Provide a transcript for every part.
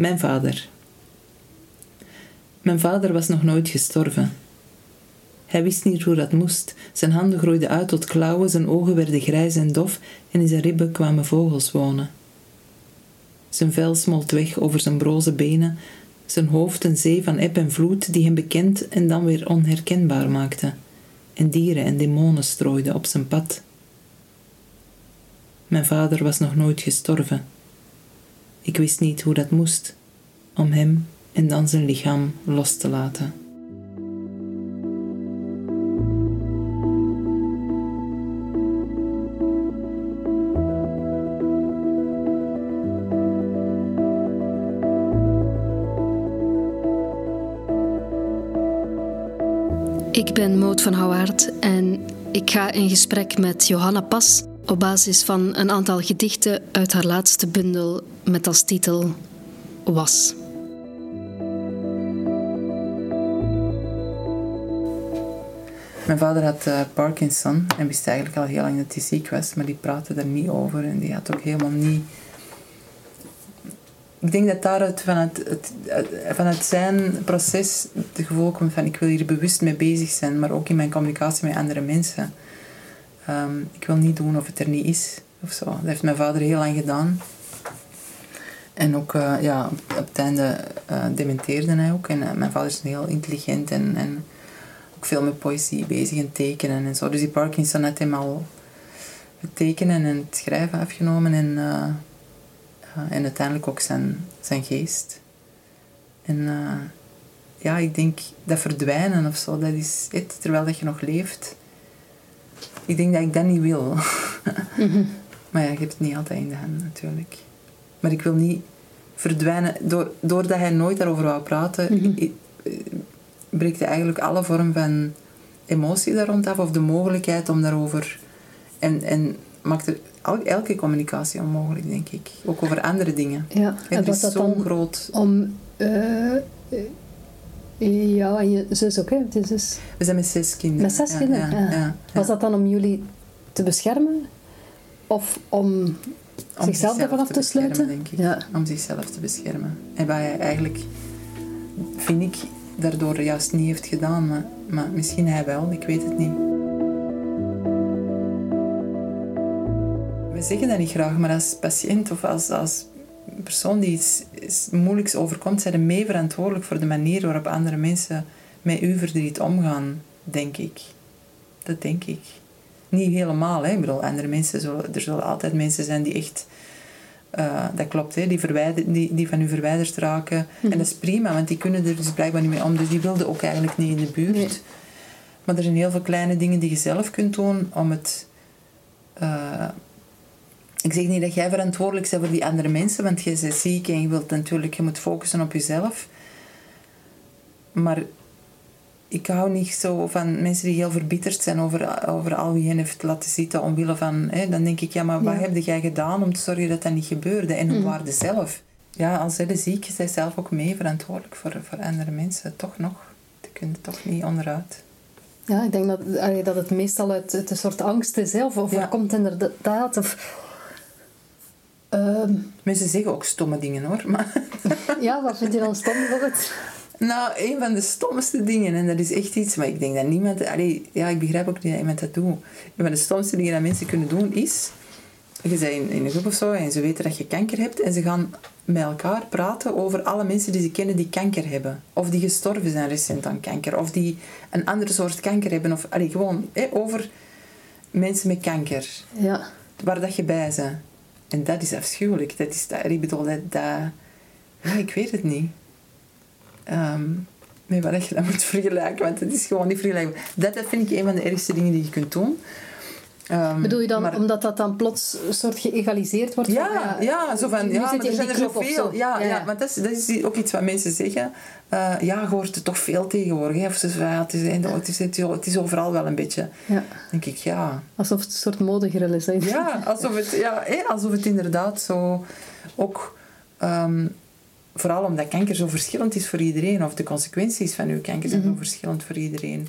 Mijn vader. Mijn vader was nog nooit gestorven. Hij wist niet hoe dat moest. Zijn handen groeiden uit tot klauwen, zijn ogen werden grijs en dof en in zijn ribben kwamen vogels wonen. Zijn vel smolt weg over zijn broze benen, zijn hoofd een zee van eb en vloed die hem bekend en dan weer onherkenbaar maakte, en dieren en demonen strooiden op zijn pad. Mijn vader was nog nooit gestorven. Ik wist niet hoe dat moest, om hem en dan zijn lichaam los te laten. Ik ben Moot van Houwaard en ik ga in gesprek met Johanna Pas op basis van een aantal gedichten uit haar laatste bundel met als titel Was. Mijn vader had uh, Parkinson en wist eigenlijk al heel lang dat hij ziek was, maar die praatte er niet over en die had ook helemaal niet. Ik denk dat daaruit vanuit, het, vanuit zijn proces het gevoel komt van ik wil hier bewust mee bezig zijn, maar ook in mijn communicatie met andere mensen. Ehm, ik wil niet doen of het er niet is of zo. Dat heeft mijn vader heel lang gedaan. En ook uh, ja, op het einde uh, dementeerde hij ook. En mijn vader is heel intelligent en, en ook veel met poëzie bezig en tekenen en zo. Dus die Parkinson had hem al het tekenen en het schrijven afgenomen en, en uiteindelijk ook zijn, zijn geest. En ja, ik denk dat verdwijnen of zo, dat is het, terwijl dat je nog leeft. Ik denk dat ik dat niet wil. mm-hmm. Maar ja, je hebt het niet altijd in de hand natuurlijk. Maar ik wil niet verdwijnen. Door, doordat hij nooit daarover wou praten, mm-hmm breekt hij eigenlijk alle vorm van emotie daar rond af of de mogelijkheid om daarover. En, en maakt er elke communicatie onmogelijk, denk ik. Ook over andere dingen. Ja, het is zo groot. Om. Uh, ja, en je zus ook, hè? Zus. We zijn met zes kinderen. Met zes kinderen, ja, ja, Was dat dan om jullie te beschermen? Of om, om zichzelf, ervan af te, sluiten? denk ik. Ja. Om zichzelf te beschermen. En waar hij eigenlijk, vind ik, daardoor juist niet heeft gedaan. Maar, maar misschien hij wel, ik weet het niet. We zeggen dat niet graag, maar als patiënt of als, als persoon die iets, moeilijks overkomt, zijn er mee verantwoordelijk voor de manier waarop andere mensen met uw verdriet omgaan, denk ik. Dat denk ik. Niet helemaal, hè. Ik bedoel, andere mensen zullen, er zullen altijd mensen zijn die echt uh, dat klopt, hè, die, die, die van u verwijderd raken. En Mhm. dat is prima, want die kunnen er dus blijkbaar niet mee om. Dus die wilden ook eigenlijk niet in de buurt. Nee. Maar er zijn heel veel kleine dingen die je zelf kunt doen om het... eh, ik zeg niet dat jij verantwoordelijk bent voor die andere mensen, want je bent ziek en je wilt natuurlijk, je moet focussen op jezelf. Maar ik hou niet zo van mensen die heel verbitterd zijn over, over al wie hen heeft laten zitten omwille van... Hè, dan denk ik, ja, maar wat Ja. heb jij gedaan om te zorgen dat dat niet gebeurde? En hoe Mhm. waarde zelf? Ja, als zij de ziek is, zij zelf ook mee verantwoordelijk voor, voor andere mensen. Toch nog. Die kunnen toch niet onderuit. Ja, ik denk dat, dat het meestal uit, uit een soort angst is, hè, of, of Ja. er komt inderdaad. Of, Ehm, Mensen zeggen ook stomme dingen, hoor. Maar, ja, wat vind je dan stom bijvoorbeeld? nou, een van de stomste dingen, en dat is echt iets... Maar ik denk dat niemand... Allee, ja, ik begrijp ook niet dat iemand dat doet. Een van de stomste dingen dat mensen kunnen doen, is... Je bent in, in een groep of zo en ze weten dat je kanker hebt en ze gaan met elkaar praten over alle mensen die ze kennen die kanker hebben. Of die gestorven zijn recent aan kanker. Of die een andere soort kanker hebben. Of allee, gewoon over mensen met kanker. Ja. Waar dat je bij bent. En dat is afschuwelijk. Dat is, dat, ik bedoel, dat... ik weet het niet. Ehm, met wat je dat moet vergelijken. Want het is gewoon niet vergelijkbaar. Dat, dat vind ik een van de ergste dingen die je kunt doen. Ehm, Bedoel je dan maar- omdat dat dan plots een soort geëgaliseerd wordt? van, ja, ja, zo van, ja, maar er zijn er zoveel. zo. Ja, ja, want dat is, dat is ook iets wat mensen zeggen. Eh, ja, je hoort er toch veel tegenwoordig. Hè? Of ze ja, het, is, het, is, het, is, het is overal wel een beetje. Ja. denk ik, ja. Alsof het een soort modegril is. hè. Ja, alsof het, ja, alsof het inderdaad zo ook... ehm, vooral omdat kanker zo verschillend is voor iedereen. Of de consequenties van uw kanker zijn zo verschillend voor iedereen.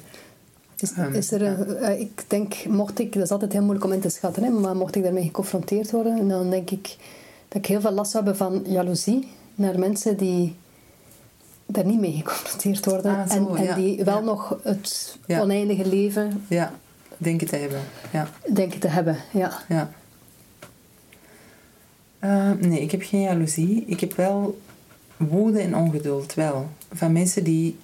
Is, is er een, eh, ik denk, mocht ik, dat is altijd heel moeilijk om in te schatten, hè, maar mocht ik daarmee geconfronteerd worden, dan denk ik dat ik heel veel last zou hebben van jaloezie. naar mensen die daar niet mee geconfronteerd worden. Ah, zo, en, en ja, die wel ja. nog het Ja. oneindige leven Ja, denk het te hebben. Ja, denken te hebben. Ja. ja. Eh, nee, ik heb geen jaloezie. Ik heb wel woede en ongeduld, wel. Van mensen die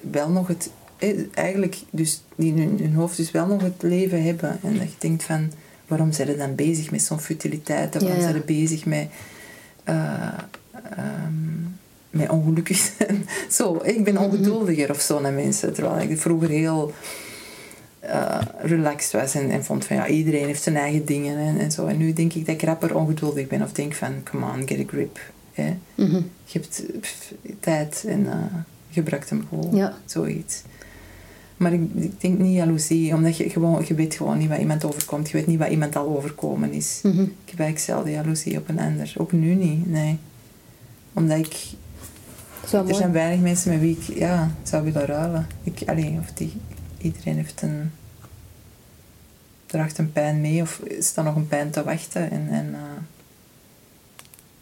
wel nog het... eh, Eigenlijk, dus die in hun, hun hoofd dus wel nog het leven hebben. En dat je denkt van... Waarom zijn ze dan bezig met zo'n futiliteit? Waarom zijn ze bezig met... eh, ehm, met ongelukkig zijn. Zo, ik ben ongeduldiger of zo naar mensen. Terwijl ik vroeger heel eh, relaxed was en, en vond van ja, iedereen heeft zijn eigen dingen en, en zo. En nu denk ik dat ik rapper ongeduldig ben of denk van come on, get a grip. Hè? Mhm. Je hebt pff, tijd en eh, gebruikt hem gewoon. Ja. Zoiets. Maar ik, ik denk niet jaloezie, omdat je, gewoon, je weet gewoon niet wat iemand overkomt. Je weet niet wat iemand al overkomen is. Mhm. Ik heb eigenlijk zelden jaloezie op een ander. Ook nu niet, nee. Omdat ik... Zo Er mooi. zijn weinig mensen met wie ik ja, zou willen ruilen. Ik, allee, of die, iedereen heeft een... Draagt een pijn mee of is er nog een pijn te wachten. En, en, eh,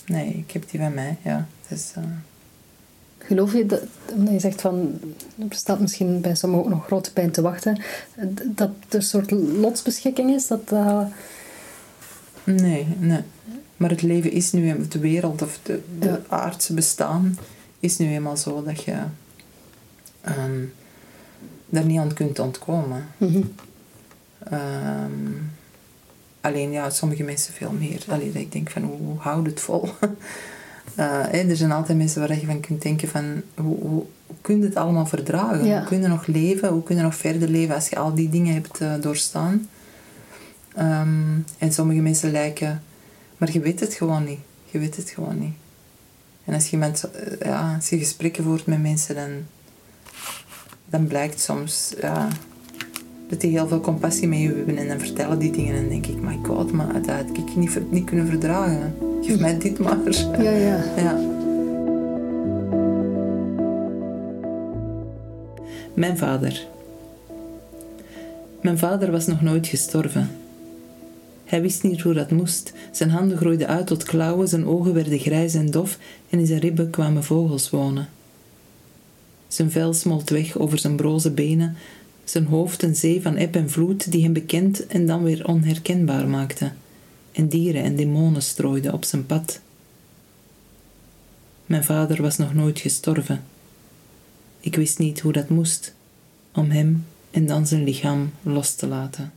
nee, ik heb die van mij, ja. Dus, eh, Geloof je dat, omdat je zegt van, er staat misschien bij sommigen ook nog grote pijn te wachten, dat er een soort lotsbeschikking is? Dat, eh, Nee, nee. Maar het leven is nu, eenmaal- de wereld of de, de Ja. aardse bestaan is nu eenmaal zo dat je ehm, daar niet aan kunt ontkomen. mhm. Ehm, alleen ja, sommige mensen veel meer. Allee, dat ik denk van hoe, hoe houd het vol? Eh, er zijn altijd mensen waar je van kunt denken van hoe, hoe, hoe kun je het allemaal verdragen? Ja. Hoe kun je nog leven? Hoe kun je nog verder leven als je al die dingen hebt eh, doorstaan? Ehm, en sommige mensen lijken... Maar je weet het gewoon niet. Je weet het gewoon niet. En als je, met, eh, ja, als je gesprekken voert met mensen, dan, dan blijkt soms ja, dat die heel veel compassie met je hebben. En dan vertellen die dingen en dan denk ik, my god, maar dat had ik niet, niet kunnen verdragen. Geef mij dit maar. Ja, ja. Ja. Mijn vader. Mijn vader was nog nooit gestorven. Hij wist niet hoe dat moest. Zijn handen groeiden uit tot klauwen, zijn ogen werden grijs en dof en in zijn ribben kwamen vogels wonen. Zijn vel smolt weg over zijn broze benen, zijn hoofd een zee van eb en vloed die hem bekend en dan weer onherkenbaar maakte. En dieren en demonen strooiden op zijn pad. Mijn vader was nog nooit gestorven. Ik wist niet hoe dat moest, om hem en dan zijn lichaam los te laten.